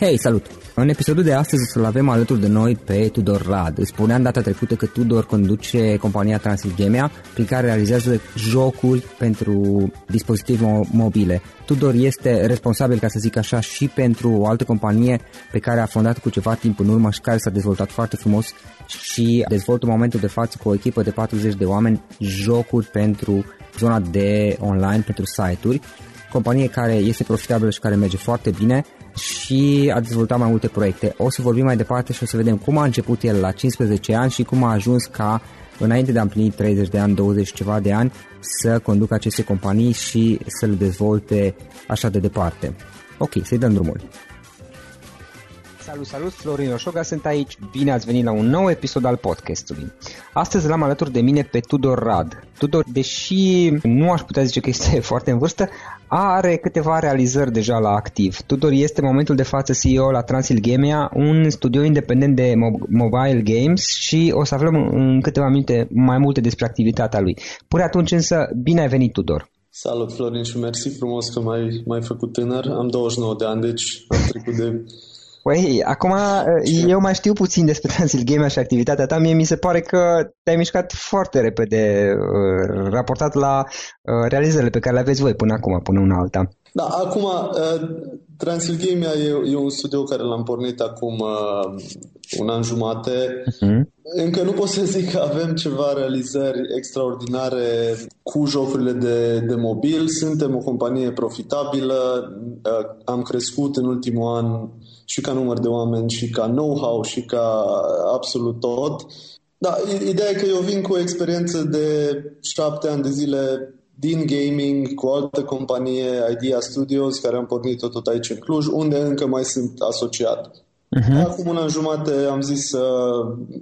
Hei, salut! În episodul de astăzi o să-l avem alături de noi pe Tudor Rad. Îți spuneam data trecută că Tudor conduce compania Transilgamia, prin care realizează jocuri pentru dispozitive mobile. Tudor este responsabil, ca să zic așa, și pentru o altă companie pe care a fondat cu ceva timp în urmă și care s-a dezvoltat foarte frumos și dezvoltă în momentul de față cu o echipă de 40 de oameni jocuri pentru zona de online, pentru site-uri companie care este profitabilă și care merge foarte bine și a dezvoltat mai multe proiecte. O să vorbim mai departe și o să vedem cum a început el la 15 ani și cum a ajuns ca înainte de a împlini 30 de ani, 20 ceva de ani, să conducă aceste companii și să le dezvolte așa de departe. Ok, să-i dăm drumul. Salut, salut, Florin Oșoga sunt aici, bine ați venit la un nou episod al podcastului. Astăzi l-am alături de mine pe Tudor Rad. Tudor, deși nu aș putea zice că este foarte în vârstă, are câteva realizări deja la activ. Tudor este în momentul de față CEO la Transilgamia, un studio independent de mobile games și o să aflăm în câteva minute mai multe despre activitatea lui. Până atunci însă, bine ai venit Tudor! Salut Florin și mersi frumos că m-ai, m-ai făcut tânăr. Am 29 de ani, deci am trecut de Păi, acum eu mai știu puțin despre Transilgamia și activitatea ta. Mie mi se pare că te-ai mișcat foarte repede raportat la realizările pe care le aveți voi până acum, până una alta. Da, acum, Transilgamia e, e un studio care l-am pornit acum un an jumate. Uh-huh. Încă nu pot să zic că avem ceva realizări extraordinare cu jocurile de, de mobil. Suntem o companie profitabilă. Am crescut în ultimul an și ca număr de oameni, și ca know-how, și ca absolut tot. Da, ideea e că eu vin cu o experiență de șapte ani de zile din gaming cu o altă companie, Idea Studios, care am pornit-o tot aici în Cluj, unde încă mai sunt asociat. Uh-huh. Acum un an jumate am zis să,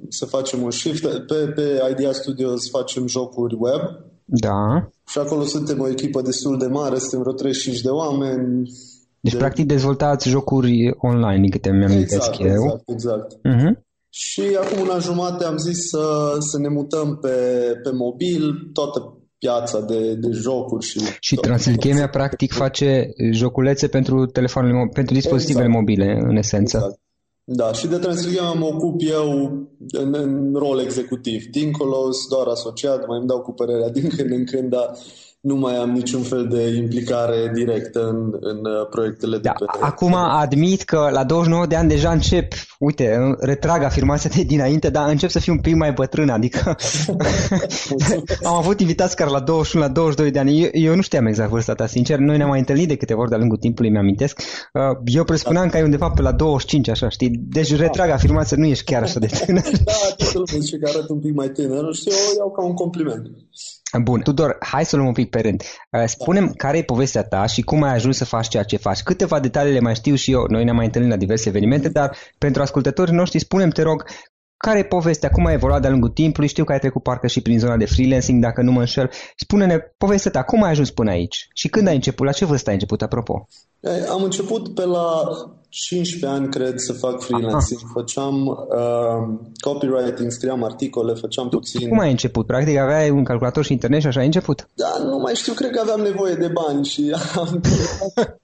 să facem un shift. Pe, pe Idea Studios facem jocuri web. Da. Și acolo suntem o echipă destul de mare, suntem vreo 35 de oameni. Deci, de... practic, dezvoltați jocuri online, din câte mi-am exact, eu. Exact, exact. Uh-huh. Și acum un an jumate am zis să, să ne mutăm pe, pe mobil, toată piața de, de jocuri. Și, și Transilchemia practic face joculețe pentru telefoanele, pentru dispozitivele exact. mobile, în esență. Exact. Da, și de Transilchemia mă ocup eu în, în rol executiv. Dincolo, doar asociat, mai îmi dau cu părerea din când în când, dar nu mai am niciun fel de implicare directă în, în uh, proiectele de da, pe... Acum admit că la 29 de ani deja încep, uite, retrag afirmația de dinainte, dar încep să fiu un pic mai bătrân, adică am avut invitați care la 21, la 22 de ani, eu, eu nu știam exact vârsta ta, sincer, noi ne-am mai întâlnit de câteva ori de-a lungul timpului, mi-amintesc, uh, eu presupuneam da. că ai undeva pe la 25, așa, știi, deci retrag afirmația, nu ești chiar așa de tânăr. da, toată lumea zice că arăt un pic mai tânăr și eu o iau ca un compliment. Bun, Tudor, hai să luăm un pic pe rând. Uh, spunem da. care e povestea ta și cum ai ajuns să faci ceea ce faci. Câteva detalii le mai știu și eu, noi ne-am mai întâlnit la diverse evenimente, dar pentru ascultătorii noștri spunem, te rog, care e povestea? Cum ai evoluat de-a lungul timpului? Știu că ai trecut parcă și prin zona de freelancing, dacă nu mă înșel. Spune-ne povestea ta, cum ai ajuns până aici? Și când ai început? La ce vârstă ai început, apropo? Am început pe la 15 ani, cred, să fac freelancing. Aha. Făceam uh, copywriting, scriam articole, făceam puțin... Cum ai început? Practic aveai un calculator și internet și așa ai început? Da, nu mai știu, cred că aveam nevoie de bani și am căutat,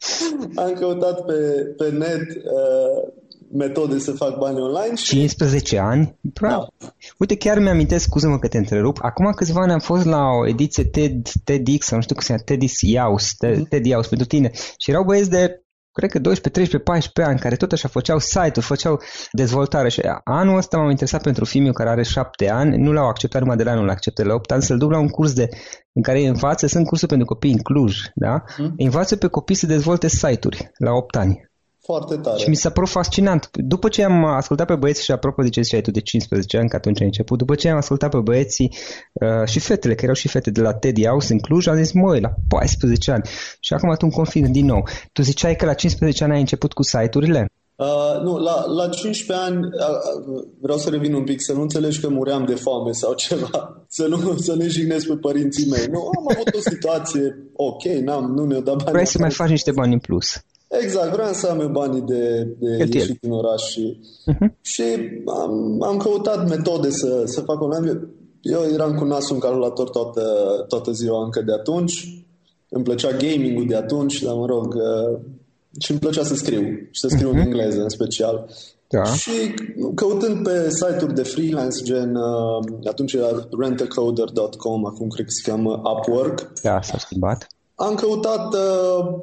am căutat pe, pe net uh, metode să fac bani online. Și... 15 ani? Bravo. Da. Uite, chiar mi-amintesc, scuză-mă că te întrerup, acum câțiva ani am fost la o ediție TED, TEDx, sau nu știu cum se cheamă, TEDx Iaus, TED, TED Iaus pentru tine, și erau băieți de cred că 12, 13, 14 ani, care tot așa făceau site-uri, făceau dezvoltare și anul ăsta m-am interesat pentru filmul care are 7 ani, nu l-au acceptat numai de la anul, l acceptă la 8 ani, să-l duc la un curs de, în care îi învață, sunt cursuri pentru copii în Cluj, da? Mm. Învață pe copii să dezvolte site-uri la 8 ani. Foarte tare. Și mi s-a părut fascinant. După ce am ascultat pe băieți și apropo de ce ziceai tu de 15 ani, că atunci ai început, după ce am ascultat pe băieții uh, și fetele, că erau și fete de la Teddy House în Cluj, am zis, măi, la 14 ani. Și acum tu îmi confirm din nou. Tu ziceai că la 15 ani ai început cu site-urile? Uh, nu, la, la 15 ani, uh, vreau să revin un pic, să nu înțelegi că muream de foame sau ceva, să nu, să ne jignesc pe părinții mei. Nu, am avut o situație ok, n-am, nu ne-o dat bani. Vrei să mai faci niște bani în plus. Exact, vreau să am eu banii de, de ieșit din oraș și, uh-huh. și am, am căutat metode să, să fac online. Eu eram cu nasul în calculator toată, toată ziua încă de atunci. Îmi plăcea gaming-ul de atunci, dar mă rog, uh, și îmi plăcea să scriu și să scriu uh-huh. în mhm. engleză în special. Da. Și căutând pe site-uri de freelance, gen uh, atunci era rentacoder.com, acum cred că se cheamă Upwork. Da, s-a schimbat. Am căutat uh,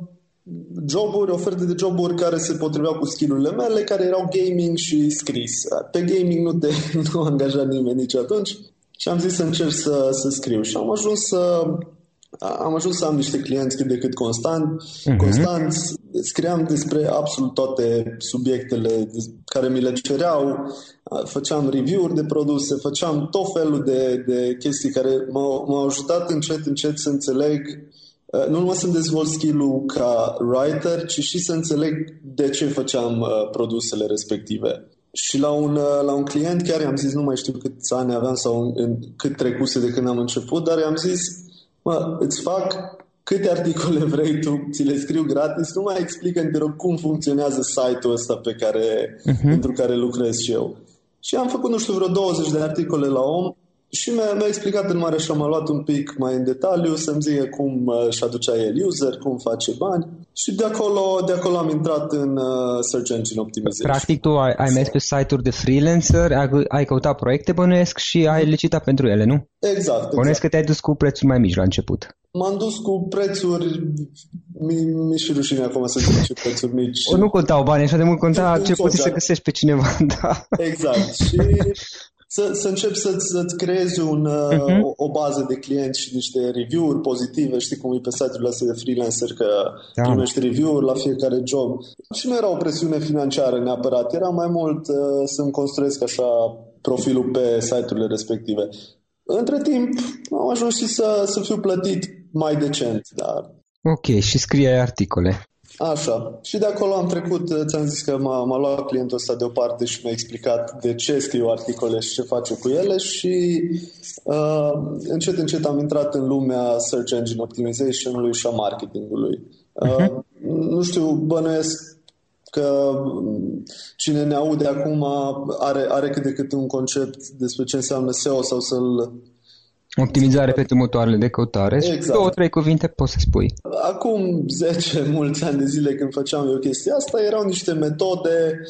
joburi, oferte de joburi care se potriveau cu skillurile mele, care erau gaming și scris. Pe gaming nu te nu angaja nimeni nici atunci și am zis să încerc să, să scriu și am ajuns să am ajuns să am niște clienți cât de cât constant, uh-huh. constant, scriam despre absolut toate subiectele care mi le cereau, făceam review-uri de produse, făceam tot felul de, de chestii care m-au, m-au ajutat încet, încet să înțeleg Uh, nu numai să-mi dezvolt skill-ul ca writer, ci și să înțeleg de ce făceam uh, produsele respective. Și la un, uh, la un client chiar i-am zis, nu mai știu câți ani aveam sau în, cât trecuse de când am început, dar i-am zis, mă, îți fac câte articole vrei tu, ți le scriu gratis, nu mai explică te rog, cum funcționează site-ul ăsta pe care, uh-huh. pentru care lucrez și eu. Și am făcut, nu știu, vreo 20 de articole la om Și mi-a, mi-a explicat în mare și am luat un pic mai în detaliu să-mi zică cum uh, își aducea el user, cum face bani și de acolo, de acolo am intrat în uh, Search Engine Optimization. Practic tu ai, ai mers pe site-uri de freelancer, ai, ai căutat proiecte bănuiesc și ai licitat pentru ele, nu? Exact, exact. Bănuiesc că te-ai dus cu prețuri mai mici la început. M-am dus cu prețuri, mi, mi și rușine acum să zic ce prețuri mici. O, nu contau bani, așa de mult conta ce poți să găsești pe cineva, da. Exact. Și să, să începi să, să-ți creezi un, uh-huh. o, o bază de clienți și niște review-uri pozitive, știi cum e pe site-urile astea de freelancer, că da. primești review-uri la fiecare job. Și nu era o presiune financiară neapărat, era mai mult uh, să-mi construiesc așa profilul pe site-urile respective. Între timp am ajuns și să, să fiu plătit mai decent. Dar... Ok, și scriei articole. Așa. Și de acolo am trecut, ți-am zis că m-a, m-a luat clientul ăsta deoparte și mi-a explicat de ce scriu articole și ce face cu ele și uh, încet, încet am intrat în lumea Search Engine Optimization-ului și a marketingului. Uh, uh-huh. Nu știu, bănuiesc că cine ne aude acum are, are cât de cât un concept despre ce înseamnă SEO sau să-l Optimizare pentru motoarele de căutare. Exact. Două, trei cuvinte poți să spui. Acum 10 mulți ani de zile când făceam eu chestia asta, erau niște metode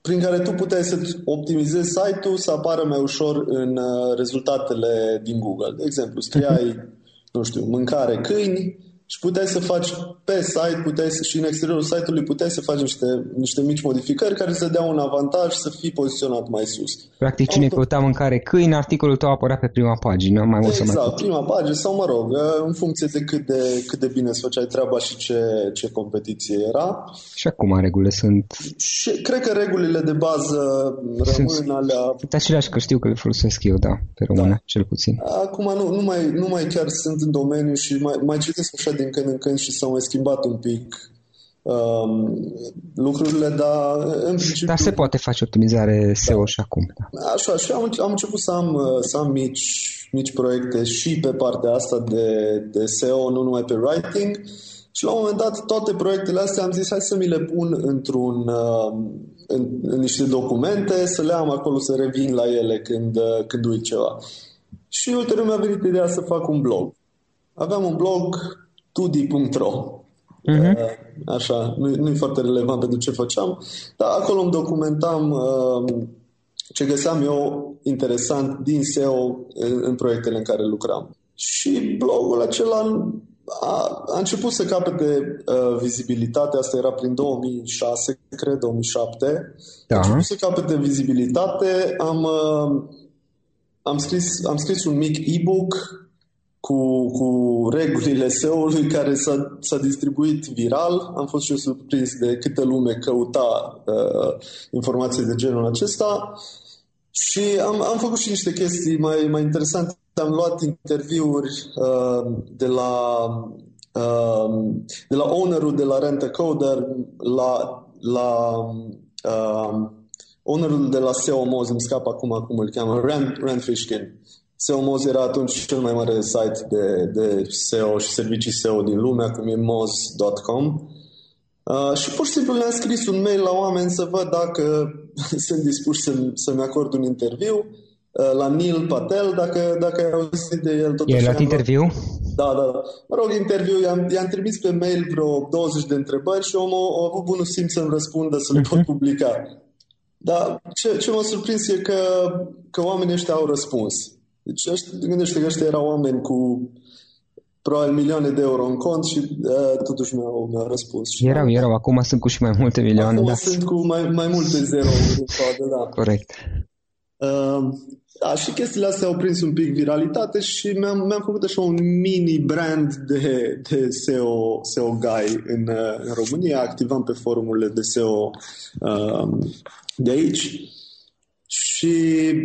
prin care tu puteai să optimizezi site-ul să apară mai ușor în uh, rezultatele din Google. De exemplu, scriai, nu știu, mâncare câini și puteai să faci pe site, puteai să, și în exteriorul site-ului puteai să faci niște, niște mici modificări care să dea un avantaj să fii poziționat mai sus. Practic cine Auto... căuta mâncare câini, articolul tău apărea pe prima pagină, mai mult exact, sau mai prima pagină sau mă rog, în funcție de cât de, cât de bine îți făceai treaba și ce, ce competiție era. Și acum regulile sunt... Și cred că regulile de bază rămân sunt, alea... Sunt aceleași că știu că le folosesc eu, da, pe română, da. cel puțin. Acum nu, nu, mai, nu mai chiar sunt în domeniu și mai, mai citesc așa din când în când și s-au mai schimbat un pic um, lucrurile, dar în principiu... Dar se poate face optimizare SEO da. și acum. Da. Așa, și am, am început să am, să am mici, mici proiecte și pe partea asta de, de SEO, nu numai pe writing. Și la un moment dat toate proiectele astea am zis hai să mi le pun într-un, um, în, în niște documente, să le am acolo, să revin la ele când, când uit ceva. Și ulterior mi-a venit ideea să fac un blog. Aveam un blog 2d.ro. Uh-huh. Așa, nu, nu e foarte relevant pentru ce făceam, dar acolo îmi documentam uh, ce găseam eu interesant din SEO în, în proiectele în care lucram. Și blogul acela a, a început să capete uh, vizibilitate, asta era prin 2006, cred, 2007. Da. A început să capete vizibilitate, am, uh, am, scris, am scris un mic e-book cu, cu regulile SEO-ului care s-a, s-a distribuit viral. Am fost și eu surprins de câtă lume căuta uh, informații de genul acesta și am, am făcut și niște chestii mai, mai interesante. Am luat interviuri uh, de la uh, de la ownerul de la Rent Coder la, la uh, ownerul de la SEO Moz, îmi scap acum cum îl cheamă, Rand, Rand Fishkin. SEO Moz era atunci cel mai mare site de, de SEO și servicii SEO din lume, acum e moz.com. Uh, și pur și simplu le-am scris un mail la oameni să văd dacă sunt dispuși să, să-mi acord un interviu uh, la Neil Patel, dacă, dacă ai auzit de el. I-ai luat interviu? Da, da, da. Mă rog, interviu, i-am, i-am trimis pe mail vreo 20 de întrebări și omul a avut bunul simț să-mi răspundă să le pot mhm. publica. Dar ce, ce m-a surprins e că, că oamenii ăștia au răspuns. Deci gândește că ăștia erau oameni cu probabil milioane de euro în cont și uh, totuși mi-au, mi-au răspuns. Și erau, erau, acum sunt cu și mai multe milioane. Acum da. sunt cu mai, mai multe zero în toate, da. Corect. Uh, da, și chestiile astea au prins un pic viralitate și mi-am, mi-am făcut așa un mini brand de, de SEO, SEO guy în, în România. Activam pe forumurile de SEO uh, de aici și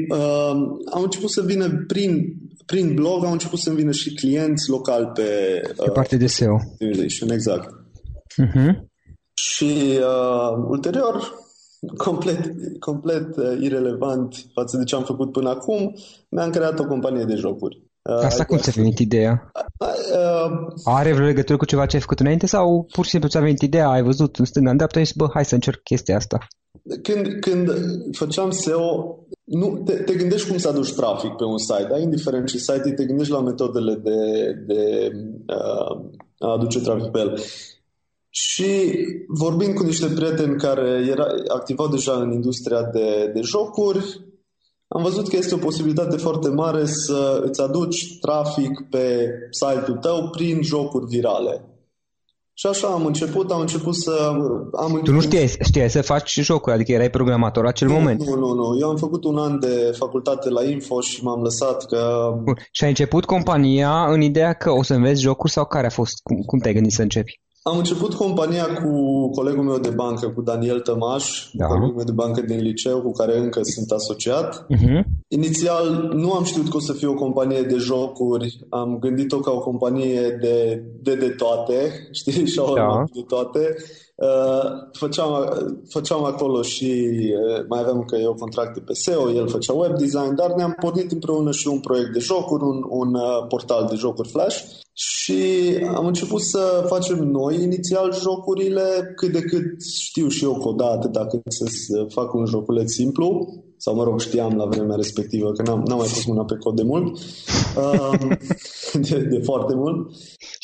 uh, au început să vină prin, prin blog, au început să vină și clienți locali pe... Uh, pe partea de SEO. Exact. Uh-huh. Și uh, ulterior, complet, complet uh, irelevant față de ce am făcut până acum, mi-am creat o companie de jocuri. Uh, Asta cum ți-a venit ideea? Uh, Are vreo legătură cu ceva ce ai făcut înainte sau pur și simplu ți-a venit ideea, ai văzut în stânga, în dreapta și bă, hai să încerc chestia asta? Când, când făceam SEO, nu, te, te gândești cum să aduci trafic pe un site, da? indiferent ce site te gândești la metodele de, de uh, a aduce trafic pe el. Și vorbind cu niște prieteni care era, activau deja în industria de, de jocuri, am văzut că este o posibilitate foarte mare să îți aduci trafic pe site-ul tău prin jocuri virale. Și așa am început, am început să... Am început... Tu nu știai, știai să faci jocuri, adică erai programator la acel nu, moment. Nu, nu, nu. Eu am făcut un an de facultate la Info și m-am lăsat că... Bun. Și ai început compania în ideea că o să înveți jocuri sau care a fost? Cum, cum te-ai gândit să începi? Am început compania cu colegul meu de bancă, cu Daniel Tămaș, Da. colegul meu de bancă din liceu, cu care încă sunt asociat. Uh-huh. Inițial nu am știut că o să fie o companie de jocuri, am gândit-o ca o companie de de, de toate, știi, și Da. de toate. Uh, făceam, făceam acolo și uh, mai aveam încă eu contracte pe SEO, el făcea web design, dar ne-am pornit împreună și un proiect de jocuri, un, un uh, portal de jocuri Flash și am început să facem noi inițial jocurile, cât de cât știu și eu coda atâta cât să să fac un joculeț simplu, sau mă rog știam la vremea respectivă, că n-am, n-am mai pus mâna pe cod de mult, uh, de, de foarte mult.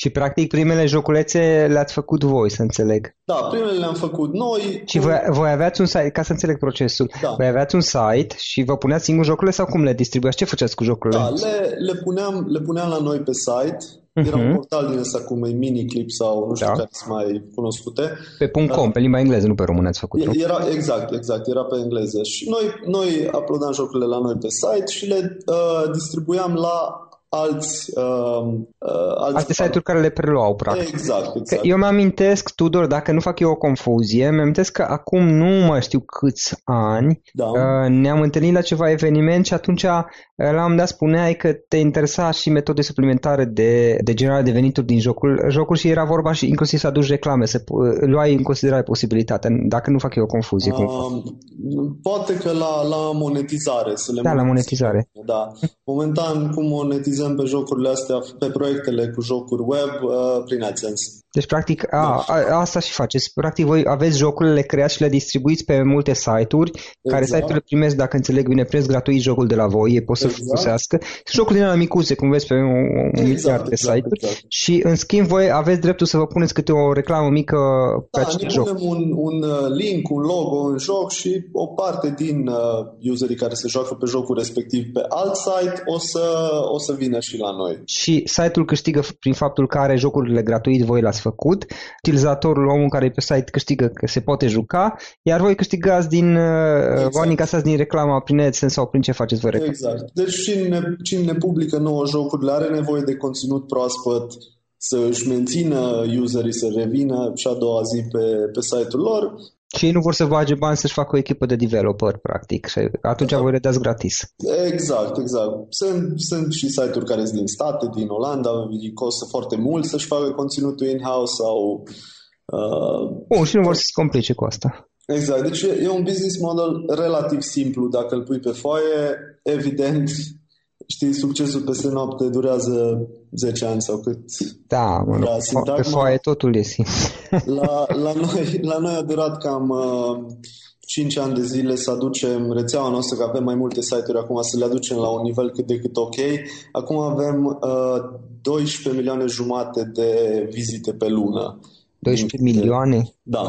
Și practic primele joculețe le-ați făcut voi, să înțeleg. Da, primele le-am făcut noi. Și voi, voi aveați un site, ca să înțeleg procesul, Da. voi aveați un site și vă puneați singur jocurile sau cum le distribuiați? Ce făceați cu jocurile? Da, le, le, puneam, le puneam la noi pe site. Era un Mhm. portal din ăsta cum e miniclip sau nu știu Da. care sunt mai cunoscute. Pe .com, pe limba engleză, nu pe română ați făcut, nu? Era, exact, exact, era pe engleză. Și noi, noi uploadam jocurile la noi pe site și le uh, distribuiam la alți, uh, uh, alți Alte site-uri care le preluau, practic. Exact, Că exact. eu mi-amintesc, Tudor, dacă nu fac eu o confuzie, mi-amintesc că acum nu mai știu câți ani Da. uh, ne-am întâlnit la ceva eveniment și atunci uh, la un moment dat spuneai că te interesa și metode suplimentare de, de generare de venituri din jocul, jocuri și era vorba și inclusiv să aduci reclame, să pu- luai în considerare posibilitatea, dacă nu fac eu o confuzie. cum. Um, poate că la, la monetizare să le Da, la monetizare. Da. Momentan, cum monetizăm pe jocurile astea, pe proiectele cu jocuri web, uh, prin AdSense. Deci, practic, a, a, asta și faceți. Practic, voi aveți jocurile, le creați și le distribuiți pe multe site-uri, care Exact. site-urile primesc, dacă înțeleg bine, preț gratuit jocul de la voi, ei pot să-l Exact. folosească. Sunt jocuri din alea micuțe, cum vezi pe un, un miliard de exact, site-uri. exact. Și, în schimb, voi aveți dreptul să vă puneți câte o reclamă mică pe Da, acest ne joc. punem un, un uh, link, un logo în joc și o parte din uh, userii care se joacă pe jocul respectiv pe alt site o să, o să vină și la noi. Și site-ul câștigă prin faptul că are jocurile gratuit, voi l-ați făcut. Utilizatorul, omul care e pe site, câștigă că se poate juca, iar voi câștigați din Exact. exact. banii casați din reclama prin AdSense sau prin ce faceți voi reclamă. Exact. Deci cine, cine publică nouă jocurile are nevoie de conținut proaspăt să își mențină userii să revină și a doua zi pe, pe site-ul lor. Și ei nu vor să bage bani să-și facă o echipă de developer, practic. Și atunci Da. voi le dați gratis. Exact, exact. Sunt, sunt și site-uri care sunt din state, din Olanda, îi costă foarte mult să-și facă conținutul in-house sau... Uh, Bun, și nu vor să se complice cu asta. exact. Deci e, e un business model relativ simplu dacă îl pui pe foaie. Evident, știi, succesul peste noapte durează 10 ani sau cât. Da, mă rog, Da, pe sintagma- foaie totul e simplu. La, la, noi, la noi a durat cam uh, 5 ani de zile să aducem rețeaua noastră, că avem mai multe site-uri acum, să le aducem la un nivel cât de cât ok. Acum avem uh, 12 milioane jumate de vizite pe lună. 12 Din- milioane Da.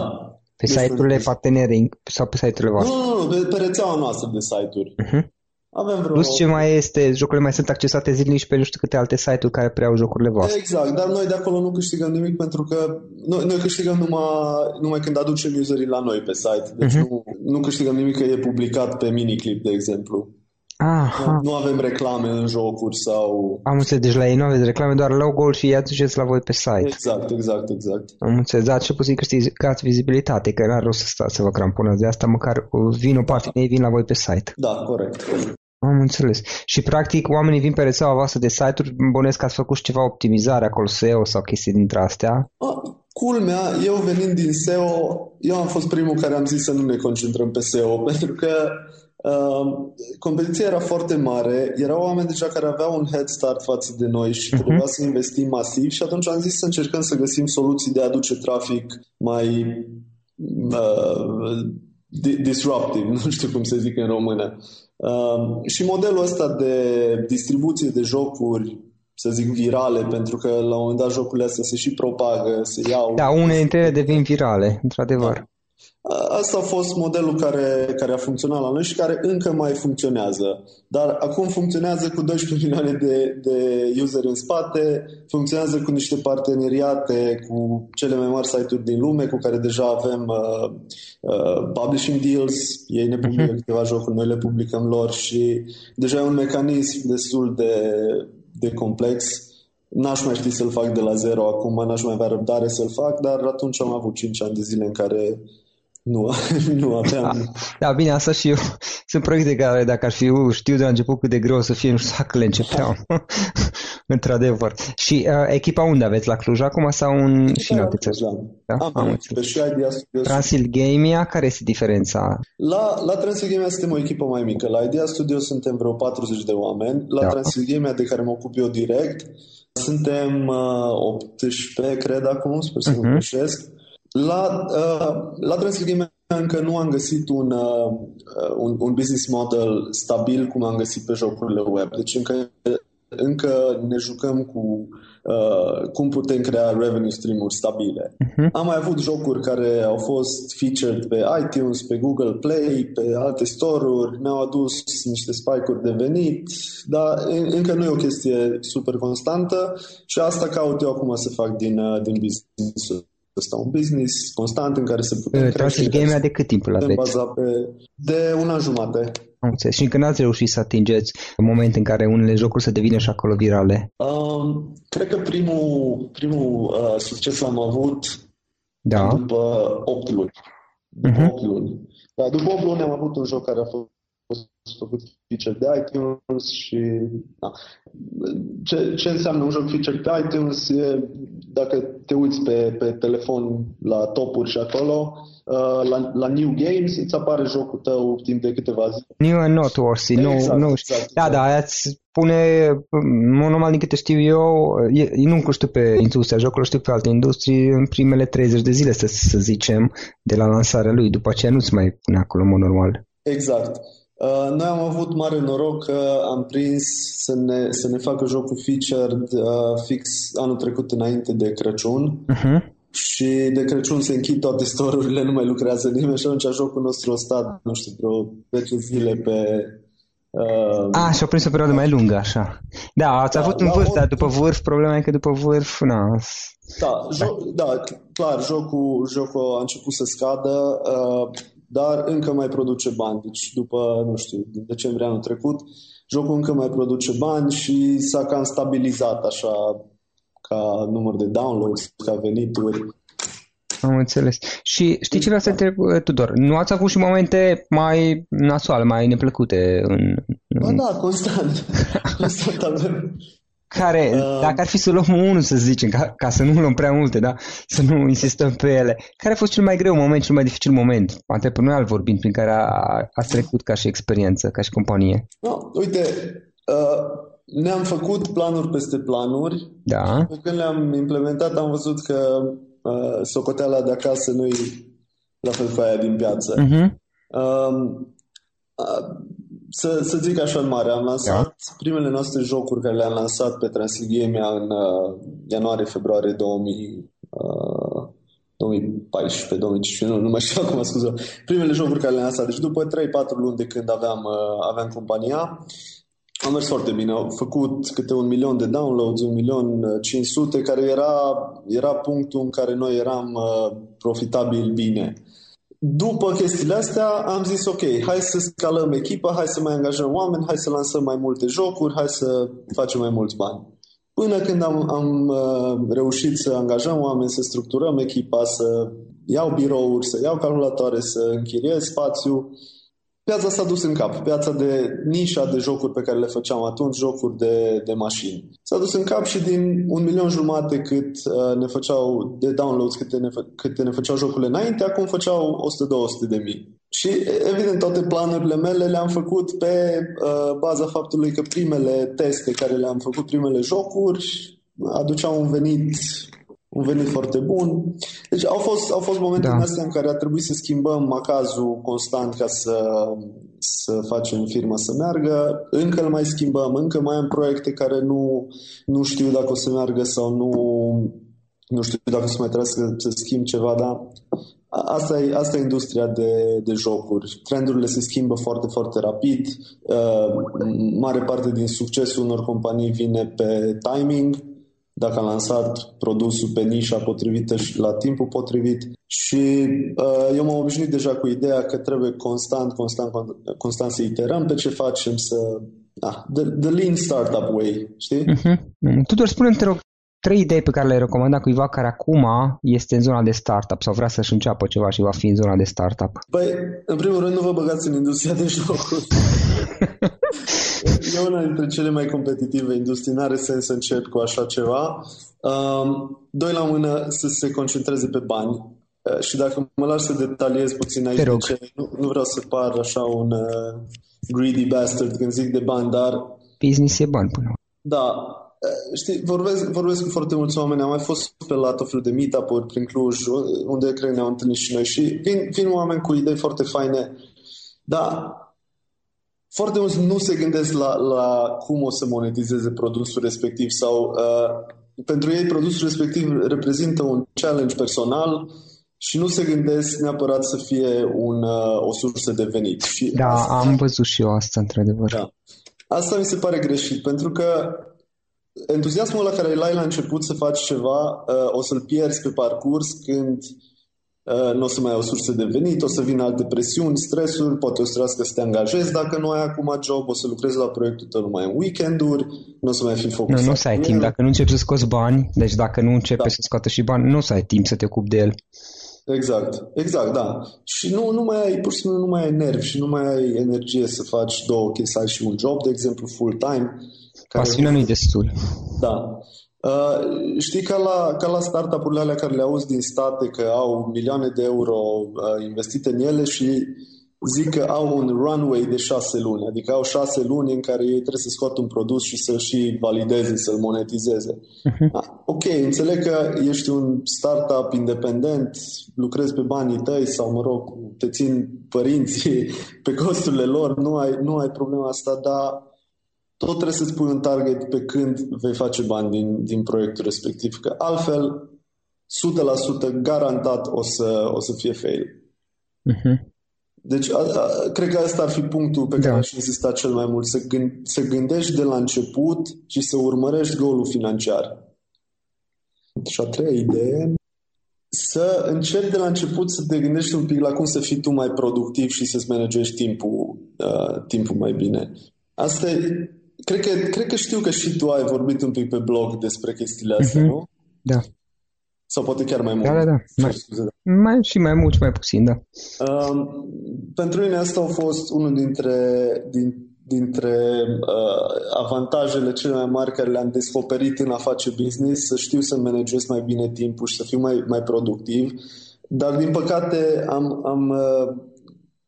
pe Deci, site-urile partenere sau pe site-urile Nu, voastre. nu, nu, pe, pe rețeaua noastră de site-uri. Mhm. Avem vreo... Plus ce mai este, jocurile mai sunt accesate zilnic și pe nu știu câte alte site-uri care preiau jocurile voastre. Exact, dar noi de acolo nu câștigăm nimic pentru că noi, noi câștigăm numai, numai când aducem userii la noi pe site. Deci Mhm. nu, nu câștigăm nimic că e publicat pe miniclip, de exemplu. Aha, Nu avem reclame în jocuri sau... am înțeles, deci la ei nu aveți reclame, doar logo-ul și îi aduceți la voi pe site. Exact, exact, exact. Am înțeles, dar cel puțin câștigați vizibilitate, că n-are rost să stați să vă cramponați de asta, măcar vin o parte din ei, vin la voi pe site. Da, corect. Am înțeles. Și practic oamenii vin pe rețeaua voastră de site-uri, bănesc că ați făcut și ceva optimizare acolo, SEO sau chestii dintre astea. A, culmea, eu venind din SEO, eu am fost primul care am zis să nu ne concentrăm pe SEO, pentru că uh, competiția era foarte mare, erau oameni deja care aveau un head start față de noi și Mhm. trebuia să investim masiv și atunci am zis să încercăm să găsim soluții de a aduce trafic mai uh, di- disruptive, nu știu cum să zic în română. Uh, și modelul ăsta de distribuție de jocuri să zic, virale, pentru că la un moment dat jocurile astea se și propagă, se iau. Da, unele dintre ele devin virale, într-adevăr. Da. Asta a fost modelul care, care a funcționat la noi și care încă mai funcționează. Dar acum funcționează cu 12 milioane de, de useri în spate, funcționează cu niște parteneriate cu cele mai mari site-uri din lume, cu care deja avem uh, uh, publishing deals, ei ne publică uh-huh. câteva jocuri, noi le publicăm lor și deja e un mecanism destul de, de complex. N-aș mai ști să-l fac de la zero acum, n-aș mai avea răbdare să-l fac, dar atunci am avut 5 ani de zile în care nu, nu aveam. Da, da, bine, asta și eu. Sunt proiecte care, dacă ar fi știu de la început cât de greu o să fie, nu știu dacă le începeam. Într-adevăr. Și uh, echipa unde aveți? La Cluj acum sau în și în alte țări? Da? Am, Am pe și Idea Studios. Transilgamia, care este diferența? La, la Transilgamia suntem o echipă mai mică. La Idea Studio suntem vreo 40 de oameni. La da. Transilgamia, de care mă ocup eu direct, suntem uh, 18, cred acum, sper să uh-huh. nu mhm. greșesc. La, uh, la Transilgamia încă nu am găsit un, uh, un, un business model stabil cum am găsit pe jocurile web. Deci încă, încă ne jucăm cu uh, cum putem crea revenue stream-uri stabile. Uh-huh. Am mai avut jocuri care au fost featured pe iTunes, pe Google Play, pe alte store-uri, ne-au adus niște spike-uri de venit, dar încă nu e o chestie super constantă și asta caut eu acum să fac din, uh, din business ăsta un business constant în care să putem crește. Game de cât timp îl aveți? Baza pe, de un an jumate. Am înțeles. Și încă n-ați reușit să atingeți un moment în care unele jocuri să devină și acolo virale? Um, cred că primul, primul uh, succes l-am avut da. după 8 luni. După uh-huh. 8 luni. Dar după 8 luni am avut un joc care a fost făcut feature de iTunes și da. Ce, ce înseamnă un joc feature pe iTunes e, dacă te uiți pe, pe telefon la topuri și acolo, uh, la, la New Games îți apare jocul tău timp de câteva zile. New and noteworthy, exact, nu, nu exact, Da, da, ați pune, normal din câte știu eu, e, nu știu pe industria jocurilor, știu pe alte industrii, în primele 30 de zile, să, să zicem, de la lansarea lui, după aceea nu-ți mai pune acolo, în mod normal. Exact. Uh, noi am avut mare noroc că am prins să ne, să ne facă jocul featured uh, fix anul trecut înainte de Crăciun. Uh-huh. Și de Crăciun se închid toate storurile, nu mai lucrează nimeni și atunci jocul nostru a stat, nu știu, vreo 10 zile pe... Uh... Ah, și-a prins o perioadă mai lungă, așa. Da, ați da, avut un vârf, dar după vârf, problema e că după vârf, na... Da, jo- da, clar, jocul, jocul a început să scadă. Uh, dar încă mai produce bani. Deci după, nu știu, din decembrie anul trecut, jocul încă mai produce bani și s-a cam stabilizat așa ca număr de downloads, ca venituri. Am înțeles. Și știi ce vreau să întreb, Tudor? Nu ați avut și momente mai nasoale, mai neplăcute în... Ba da, constant. constant avem, care, uh, dacă ar fi să luăm unul, să zicem, ca, ca să nu luăm prea multe, da? să nu insistăm pe ele, care a fost cel mai greu moment, cel mai dificil moment, antreprenorial vorbind, prin care a, a trecut ca și experiență, ca și companie? No, uite, uh, ne-am făcut planuri peste planuri. Da. Când le-am implementat, am văzut că uh, socoteala de acasă nu e la fel cu aia din piață. Uh-huh. Uh, să, să zic așa în mare, am lansat da. primele noastre jocuri care le-am lansat pe Transilgamia în uh, ianuarie-februarie 2000, uh, 2014, 2015, nu, nu mai știu acum, scuză. Primele jocuri care le-am lansat. Deci după 3-4 luni de când aveam, uh, aveam compania, am mers foarte bine. Au făcut câte un milion de downloads, un milion 500, uh, care era, era punctul în care noi eram uh, profitabil bine. După chestiile astea am zis ok, hai să scalăm echipa, hai să mai angajăm oameni, hai să lansăm mai multe jocuri, hai să facem mai mulți bani. Până când am, am uh, reușit să angajăm oameni, să structurăm echipa, să iau birouri, să iau calculatoare, să închiriez spațiu, Piața s-a dus în cap. Piața de nișa de jocuri pe care le făceam atunci, jocuri de, de mașini. S-a dus în cap și din un milion jumate cât uh, ne făceau de downloads, câte ne, fă, câte ne făceau jocurile înainte, acum făceau 100-200 de mii. Și evident toate planurile mele le-am făcut pe uh, baza faptului că primele teste care le-am făcut, primele jocuri, aduceau un venit un venit foarte bun. Deci au fost, au fost momente da. astea în care a trebuit să schimbăm macazul constant ca să, să facem firma să meargă. Încă îl mai schimbăm, încă mai am proiecte care nu, nu știu dacă o să meargă sau nu, nu știu dacă o să mai trebuie să, să schimb ceva, dar Asta e, asta e industria de, de jocuri. Trendurile se schimbă foarte, foarte rapid. Uh, mare parte din succesul unor companii vine pe timing, dacă a lansat produsul pe nișa potrivită și la timpul potrivit. Și uh, eu m-am obișnuit deja cu ideea că trebuie constant, constant, constant să iterăm pe ce facem, să... Ah, the, the lean startup way, știi? Uh-huh. Tudor, spune-mi, te rog, trei idei pe care le-ai recomandat cuiva care acum este în zona de startup sau vrea să-și înceapă ceva și va fi în zona de startup? Păi, în primul rând, nu vă băgați în industria de jocuri. e una dintre cele mai competitive industrii, n-are sens să încep cu așa ceva. Um, doi la mână, să se concentreze pe bani. Uh, și dacă mă lași să detaliez puțin aici, de ce, nu, nu vreau să par așa un uh, greedy bastard când zic de bani, dar... Business e bani până Da, uh, știi, vorbesc, vorbesc cu foarte mulți oameni, am mai fost pe la tot felul de meetup-uri prin Cluj, unde cred ne-am întâlnit și noi. Și vin, vin oameni cu idei foarte faine, dar foarte mulți nu se gândesc la, la cum o să monetizeze produsul respectiv sau uh, pentru ei produsul respectiv reprezintă un challenge personal și nu se gândesc neapărat să fie un, uh, o sursă de venit. Și da, asta, am văzut și eu asta, într-adevăr. Da. Asta mi se pare greșit, pentru că entuziasmul la care l-ai la început să faci ceva, uh, o să-l pierzi pe parcurs când uh, Uh, nu o să mai ai o sursă de venit, o să vină alte presiuni, stresuri, poate o să trebuiască să te angajezi dacă nu ai acum job, o să lucrezi la proiectul tău numai în weekenduri, nu o să mai fi focusat. Nu, nu o să ai timp, dacă nu începi să scoți bani, deci dacă nu începi da. să scoată și bani, nu o să ai timp să te ocupi de el. Exact, exact, da. Și nu, nu mai ai, pur și simplu nu mai ai nervi și nu mai ai energie să faci două chestii, să ai și un job, de exemplu, full-time. Pasiunea nu e destul. Da. Uh, știi ca la, ca la startup-urile alea care le auzi din state că au milioane de euro uh, investite în ele și zic că au un runway de șase luni, adică au șase luni în care ei trebuie să scoată un produs și să și valideze, să-l monetizeze. Uh-huh. Ok, înțeleg că ești un startup independent, lucrezi pe banii tăi sau, mă rog, te țin părinții pe costurile lor, nu ai, nu ai problema asta, dar tot trebuie să-ți pui un target pe când vei face bani din, din proiectul respectiv, că altfel 100% garantat o să, o să fie fail. Uh-huh. Deci a, a, cred că asta ar fi punctul pe care da. aș insista cel mai mult, să, gând, să gândești de la început și să urmărești golul financiar. Și a treia idee, să începi de la început să te gândești un pic la cum să fii tu mai productiv și să-ți managești timpul, uh, timpul mai bine. Asta e Cred că, cred că știu că și tu ai vorbit un pic pe blog despre chestiile astea, uh-huh. nu? Da. Sau poate chiar mai mult. Da, da, da. Mai, scuze, da. mai, și mai mult și mai puțin, da. Um, pentru mine asta a fost unul dintre, din, dintre uh, avantajele cele mai mari care le-am descoperit în a face business, să știu să managez mai bine timpul și să fiu mai, mai productiv. Dar, din păcate, am, am uh,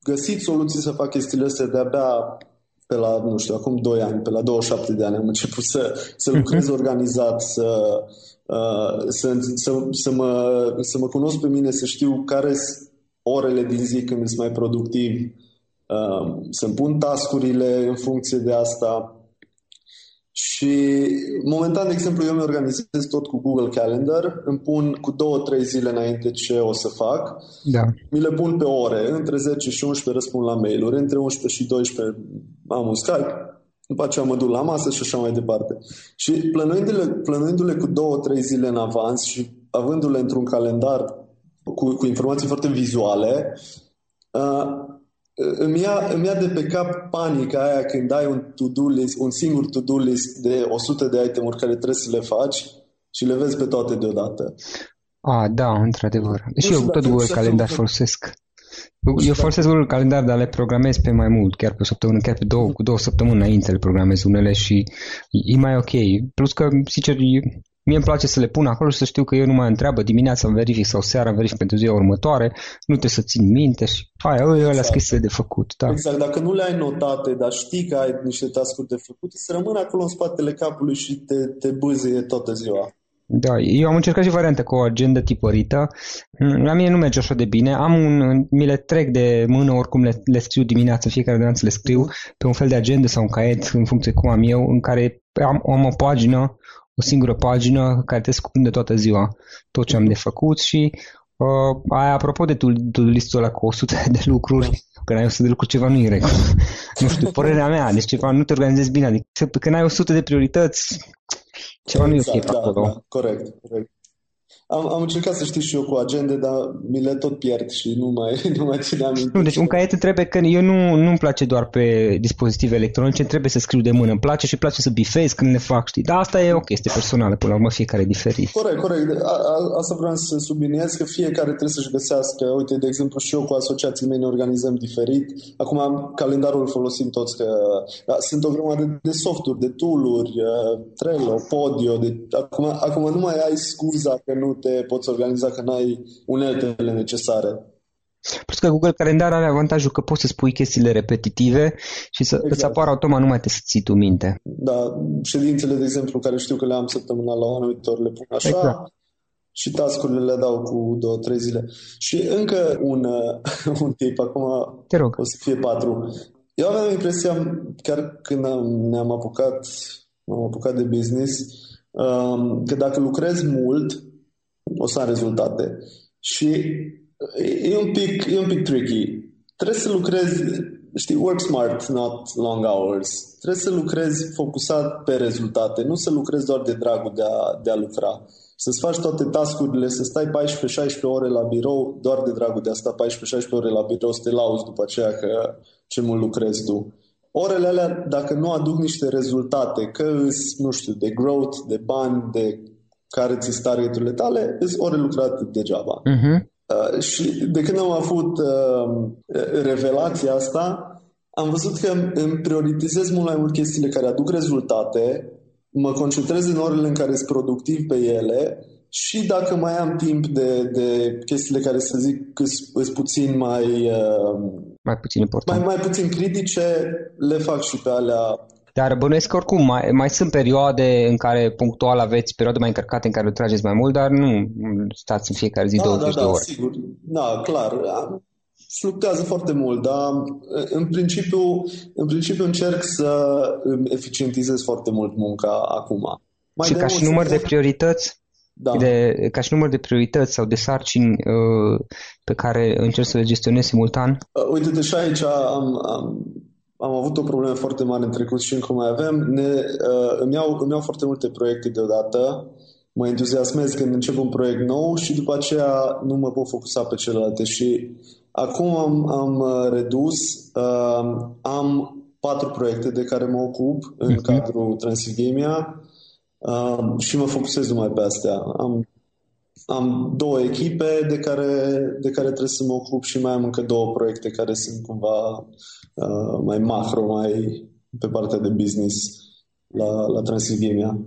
găsit soluții să fac chestiile astea de-abia pe la, nu știu, acum 2 ani, pe la 27 de ani am început să, să lucrez organizat, să, uh, să, să, să, mă, să mă cunosc pe mine, să știu care sunt orele din zi când sunt mai productiv, uh, să-mi pun tascurile în funcție de asta. Și momentan, de exemplu, eu mi organizez tot cu Google Calendar, îmi pun cu două, trei zile înainte ce o să fac, da. mi le pun pe ore, între 10 și 11 răspund la mail-uri, între 11 și 12 am un Skype, după aceea mă duc la masă și așa mai departe. Și plănuindu-le, plănuindu-le cu două, trei zile în avans și avându-le într-un calendar cu, cu informații foarte vizuale, uh, îmi ia, îmi ia de pe cap panica aia când ai un to-do list, un singur to-do list de 100 de itemuri care trebuie să le faci și le vezi pe toate deodată. A, da, într-adevăr. Și eu tot Google Calendar folosesc. Eu folosesc Google Calendar, dar le programez pe mai mult, chiar pe o săptămână, chiar pe două, cu două săptămâni înainte le programez unele și e mai ok. Plus că, sincer, Mie îmi place să le pun acolo și să știu că eu nu mai întreabă dimineața îmi verific sau seara îmi verific pentru ziua următoare, nu trebuie să țin minte și aia, exact. alea scrise de făcut. Da. Exact, dacă nu le ai notate, dar știi că ai niște task de făcut, să rămână acolo în spatele capului și te, te bâzie toată ziua. Da, eu am încercat și variante cu o agendă tipărită. La mine nu merge așa de bine. Am un, mi le trec de mână, oricum le, le scriu dimineața, fiecare dimineață le scriu pe un fel de agenda sau un caiet, în funcție cum am eu, în care am, am o pagină, o singură pagină care te cuprinde toată ziua tot ce am de făcut și uh, aia, apropo de to listul ăla cu 100 de lucruri, când ai 100 de lucruri ceva nu e regulă. nu știu, părerea mea, deci ceva nu te organizezi bine, adică când ai 100 de priorități, ceva nu e ok exact, pe da, acolo. da, corect, corect. Am, am încercat să știi și eu cu agende, dar mi le tot pierd și nu mai, nu mai țineam minte. Nu, deci un caiet trebuie că eu nu, nu-mi place doar pe dispozitive electronice, trebuie să scriu de mână. Îmi place și îmi place să bifez când le fac, știi? Dar asta e o chestie personală, până la urmă fiecare e diferit. Corect, corect. A, a, asta vreau să subliniez că fiecare trebuie să-și găsească. Uite, de exemplu, și eu cu asociații mei ne organizăm diferit. Acum calendarul îl folosim toți că da, sunt o grămadă de softuri, de tool-uri, uh, Trello, Podio. De, acum, acum nu mai ai scuza că nu te poți organiza, că n-ai uneltele necesare. Plus că Google Calendar are avantajul că poți să spui chestiile repetitive și să exact. îți apară automat, nu mai te să ții tu minte. Da, ședințele, de exemplu, care știu că le am săptămânal la anul viitor, le pun așa exact. și tascurile le dau cu două, trei zile. Și încă un, un tip, acum Te rog. o să fie patru. Eu aveam impresia, chiar când am, ne-am apucat, am apucat de business, um, că dacă lucrez mult, o să am rezultate. Și e un pic, e un pic tricky. Trebuie să lucrezi, știi, work smart, not long hours. Trebuie să lucrezi focusat pe rezultate, nu să lucrezi doar de dragul de a, de a lucra. Să-ți faci toate tascurile, să stai 14-16 ore la birou doar de dragul de a sta 14-16 ore la birou, să te lauzi după aceea că ce mult lucrezi tu. Orele alea, dacă nu aduc niște rezultate, că îs, nu știu, de growth, de bani, de care ți targeturile tale, îți ore lucrate degeaba. Uh-huh. Uh, și de când am avut uh, revelația asta, am văzut că îmi prioritizez mult mai mult chestiile care aduc rezultate, mă concentrez în orele în care sunt productiv pe ele și dacă mai am timp de, de chestiile care să zic că sunt puțin mai... Uh, mai puțin important. Mai, mai puțin critice, le fac și pe alea dar bănuiesc că oricum mai, mai sunt perioade în care punctual aveți perioade mai încărcate în care trageți mai mult, dar nu stați în fiecare zi da, 20 da, de da, ore. sigur. Da, clar. Fluctuează foarte mult, dar în principiu, în principiu încerc să îmi eficientizez foarte mult munca acum. Mai și ca și număr de priorități? Da. De, ca și număr de priorități sau de sarcini uh, pe care încerc să le gestionez simultan? Uh, uite, și aici am, am am avut o problemă foarte mare în trecut și încă mai avem. Ne, uh, îmi, iau, îmi iau foarte multe proiecte deodată, mă entuziasmez când încep un proiect nou și după aceea nu mă pot focusa pe celelalte. Și acum am, am uh, redus, uh, am patru proiecte de care mă ocup în uh-huh. cadrul Transilgamia uh, și mă focusez numai pe astea. Am am două echipe de care, de care trebuie să mă ocup și mai am încă două proiecte care sunt cumva uh, mai macro, mai pe partea de business la, la Transilvania.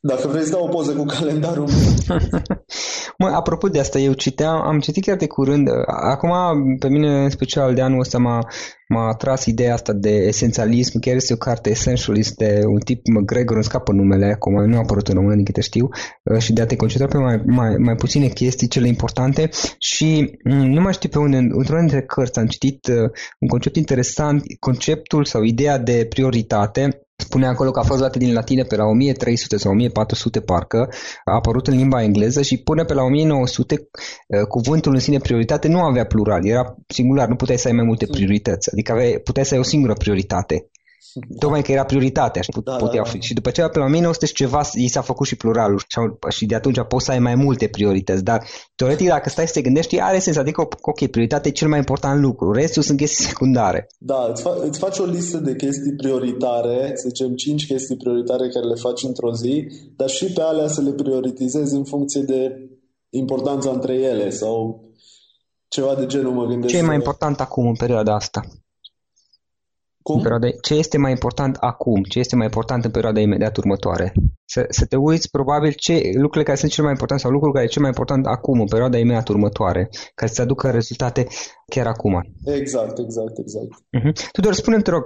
Dacă vrei să dau o poză cu calendarul Mă, apropo de asta, eu citeam, am citit chiar de curând, acum pe mine în special de anul ăsta m-a, m-a atras ideea asta de esențialism, chiar este o carte Essentialist de un tip McGregor, îmi scapă numele acum, nu a apărut în română din câte știu, uh, și de a te concentra pe mai, mai, mai puține chestii, cele importante. Și mm, nu mai știu pe unde, într-una dintre cărți am citit uh, un concept interesant, conceptul sau ideea de prioritate Spune acolo că a fost luată din latină pe la 1300 sau 1400 parcă, a apărut în limba engleză și până pe la 1900 uh, cuvântul în sine prioritate nu avea plural, era singular, nu puteai să ai mai multe priorități, adică aveai, puteai să ai o singură prioritate. Tocmai că era prioritatea și da, puteau da, da. Și după aceea, pe la 1900 și ceva, i s-a făcut și pluralul și de atunci poți să ai mai multe priorități. Dar, teoretic, dacă stai să te gândești, are sens. Adică, ok, prioritatea e cel mai important lucru. Restul sunt chestii secundare. Da, îți, fa- îți faci o listă de chestii prioritare, să zicem 5 chestii prioritare care le faci într-o zi, dar și pe alea să le prioritizezi în funcție de importanța între ele sau ceva de genul mă gândesc. Ce e mai important acum în perioada asta? Cum? În perioada, ce este mai important acum? Ce este mai important în perioada imediat următoare? Să, să te uiți probabil ce lucrurile care sunt cel mai important sau lucrurile care sunt cel mai important acum, în perioada imediat următoare, care să aducă rezultate chiar acum. Exact, exact, exact. Uh-huh. Tudor, spune-mi, te rog,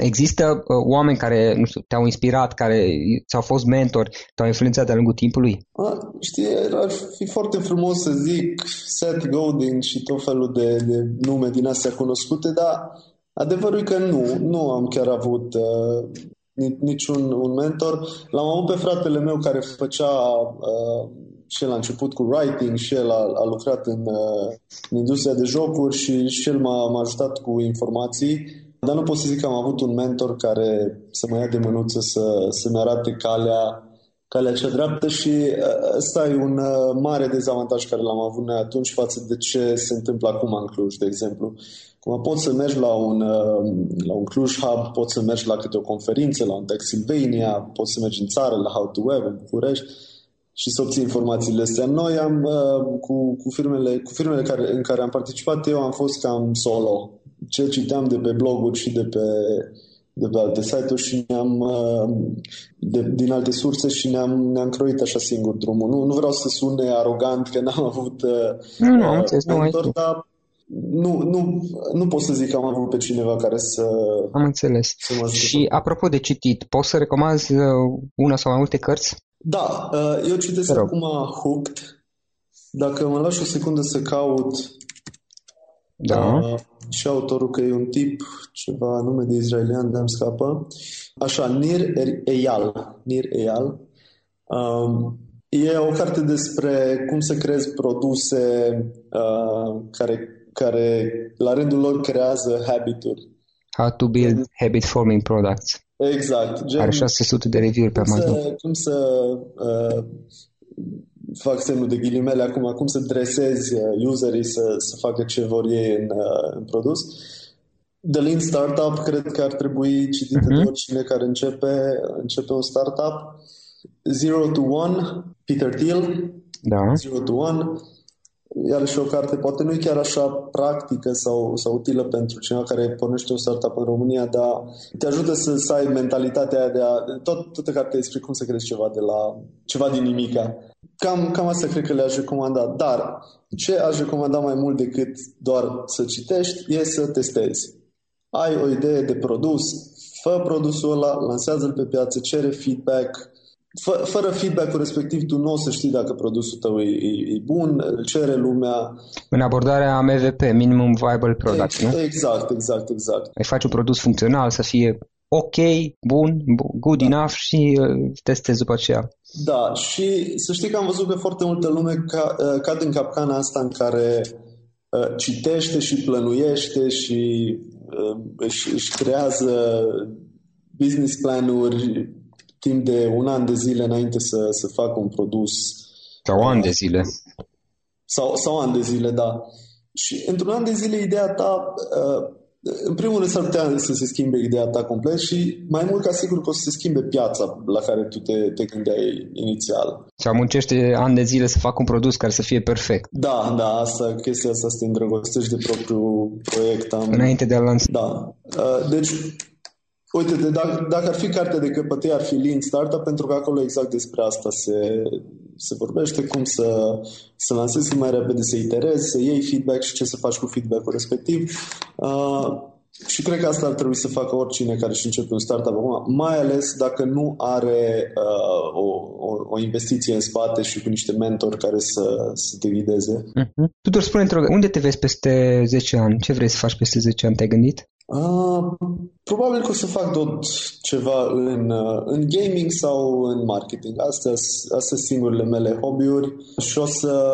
Există uh, oameni care nu știu, te-au inspirat, care ți-au fost mentori, te-au influențat de-a lungul timpului? A, știi, ar fi foarte frumos să zic Seth Godin și tot felul de, de nume din astea cunoscute, dar adevărul e că nu, nu am chiar avut uh, niciun un mentor. L-am avut pe fratele meu care făcea uh, și el a început cu writing și el a, a lucrat în, uh, în industria de jocuri și, și el m-a, m-a ajutat cu informații dar nu pot să zic că am avut un mentor care să mă ia de mânuță să, să-mi arate calea, calea cea dreaptă și uh, ăsta e un uh, mare dezavantaj care l-am avut noi atunci față de ce se întâmplă acum în Cluj, de exemplu. Cum poți să mergi la un, uh, la un Cluj Hub, poți să mergi la câte o conferință, la un Texilvania, poți să mergi în țară, la How to Web, în București și să obții informațiile astea. Noi am, cu, cu, firmele, cu firmele care, în care am participat, eu am fost cam solo ce citeam de pe bloguri și de pe, de pe alte site-uri și ne-am, uh, de, din alte surse și ne-am, ne-am croit așa singur drumul. Nu, nu vreau să sune arogant că n-am avut uh, nu, nu, uh, înțeles, mentor, nu dar nu, nu, nu pot să zic că am avut pe cineva care să... Am înțeles. Să și apropo de citit, poți să recomanzi uh, una sau mai multe cărți? Da, eu citesc acum Hooked. Dacă mă lași o secundă să caut da. Uh, și autorul că e un tip, ceva nume de israelian, dar îmi scapă. Așa, Nir Eyal. Nir Eyal. Um, e o carte despre cum să creezi produse uh, care, care la rândul lor creează habituri. How to build habit forming products. Exact. Gen, Are 600 de review-uri pe Amazon. Să, cum să uh, fac semnul de ghilimele acum, cum să dresezi uh, userii să, să facă ce vor ei în, uh, în produs. The Lean Startup cred că ar trebui citită uh-huh. de mhm. oricine care începe, începe un startup. Zero to One, Peter Thiel. Da. Zero to One iarăși o carte poate nu e chiar așa practică sau, sau utilă pentru cineva care pornește un startup în România, dar te ajută să, să ai mentalitatea aia de a... Tot, toată cartea despre cum să crezi ceva de la... ceva din nimica. Cam, cam asta cred că le-aș recomanda. Dar ce aș recomanda mai mult decât doar să citești e să testezi. Ai o idee de produs, fă produsul ăla, lansează-l pe piață, cere feedback, Fă, fără feedback-ul respectiv, tu nu o să știi dacă produsul tău e, e, e bun, îl cere lumea. În abordarea MVP, Minimum Viable Product, Ex, nu? Exact, exact, exact. Ai face un produs funcțional, să fie ok, bun, good da. enough și uh, testezi după aceea. Da, și să știi că am văzut că foarte multă lume ca, uh, cad în capcana asta în care uh, citește și plănuiește și uh, își, își creează business planuri timp de un an de zile înainte să, să facă un produs. Sau ani de zile. Sau, sau ani de zile, da. Și într-un an de zile ideea ta, uh, în primul rând s-ar putea să se schimbe ideea ta complet și mai mult ca sigur că o să se schimbe piața la care tu te, te gândeai inițial. Sau muncește ani de zile să facă un produs care să fie perfect. Da, da, asta, chestia asta să te îndrăgostești de propriul proiect. Am... Înainte de a lansa. Da. Uh, deci Uite, de, dacă, dacă ar fi carte de căpătâi, ar fi Lean Startup, pentru că acolo exact despre asta se, se vorbește, cum să, să lansezi cât mai repede, să iterezi, să iei feedback și ce să faci cu feedback-ul respectiv. Uh, și cred că asta ar trebui să facă oricine care își începe un startup acum, mai ales dacă nu are uh, o, o, o investiție în spate și cu niște mentori care să, să te ghideze. Uh-huh. Tudor, spune unde te vezi peste 10 ani? Ce vrei să faci peste 10 ani? Te-ai gândit? Uh, probabil că o să fac tot ceva în, uh, în gaming sau în marketing. Astea, astea sunt singurele mele hobby-uri și o să,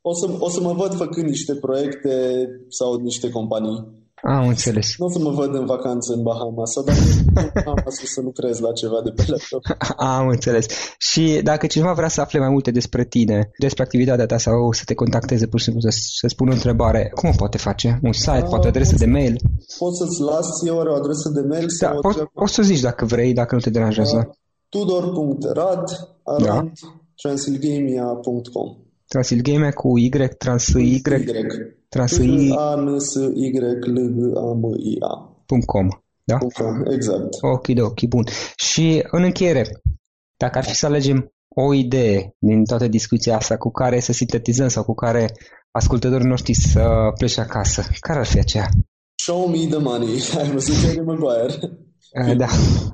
o, să, o să mă văd făcând niște proiecte sau niște companii. Am înțeles. Nu o să mă văd în vacanță în Bahamas sau dacă am să lucrez la ceva de pe laptop. Am înțeles. Și dacă cineva vrea să afle mai multe despre tine, despre activitatea ta sau să te contacteze pur și simplu să, să spună o întrebare, cum o poate face? Un site, A, poate o adresă de mail? Poți să-ți las eu o adresă de mail? Da, sau poți, poți să zici dacă vrei, dacă nu te deranjează. Tudor.rad da. transilgamia.com Transilgamia cu Y, trans Y, trans Y, A, N, S, Y, L, G, A, M, I, A. .com, da? .com, exact. Ok, ok, bun. Și în încheiere, dacă ar fi să alegem o idee din toată discuția asta cu care să sintetizăm sau cu care ascultătorii noștri să plece acasă, care ar fi aceea? Show me the money. Ai văzut Harry Maguire? Uh, da,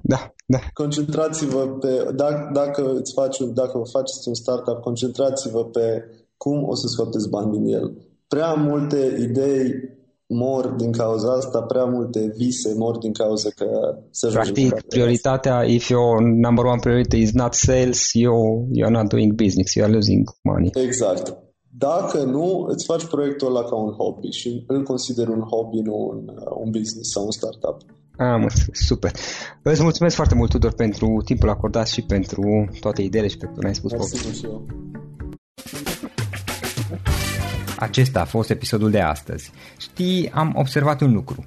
da, da. Concentrați-vă pe, dacă, dacă, îți faci un, dacă vă faceți un startup, concentrați-vă pe cum o să scoateți bani din el. Prea multe idei mor din cauza asta, prea multe vise mor din cauza că se Practic, prioritatea, if your number one priority is not sales, you, you're not doing business, you are losing money. Exact. Dacă nu, îți faci proiectul ăla ca un hobby și îl consider un hobby, nu un, un business sau un startup. Am super. Îți mulțumesc foarte mult, Tudor, pentru timpul acordat și pentru toate ideile și pentru că ne-ai spus Mersi Acesta a fost episodul de astăzi. Știi, am observat un lucru.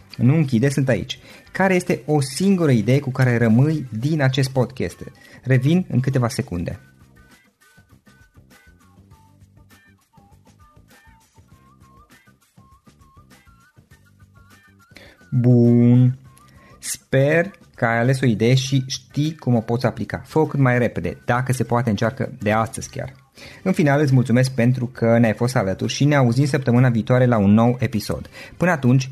nu închide, sunt aici. Care este o singură idee cu care rămâi din acest podcast? Revin în câteva secunde. Bun. Sper că ai ales o idee și știi cum o poți aplica. Fă-o cât mai repede, dacă se poate încearcă de astăzi chiar. În final îți mulțumesc pentru că ne-ai fost alături și ne auzim săptămâna viitoare la un nou episod. Până atunci,